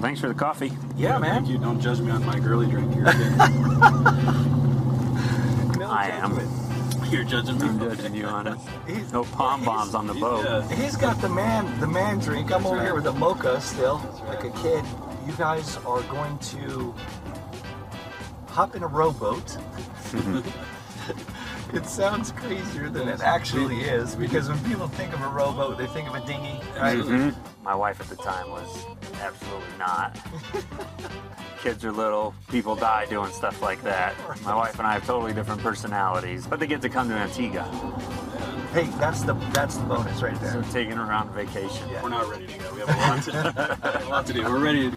thanks for the coffee. Yeah, man. Thank you. Don't judge me on my girly drink here. No I am. judgment. You're judging me. I'm judging you on it. He's, No pom bombs on the boat. Yeah. he's got the man, the man drink. I'm over right. here with a mocha still, right. like a kid. You guys are going to hop in a rowboat. it sounds crazier than it actually is because when people think of a rowboat, they think of a dinghy, right? Mhm. My wife at the time was absolutely not. Kids are little, people die doing stuff like that. My wife and I have totally different personalities, but they get to come to Antigua. Hey, that's the that's the bonus right So there. taking her on vacation. We're not ready to go. We have a lot to, a lot to do. We're ready to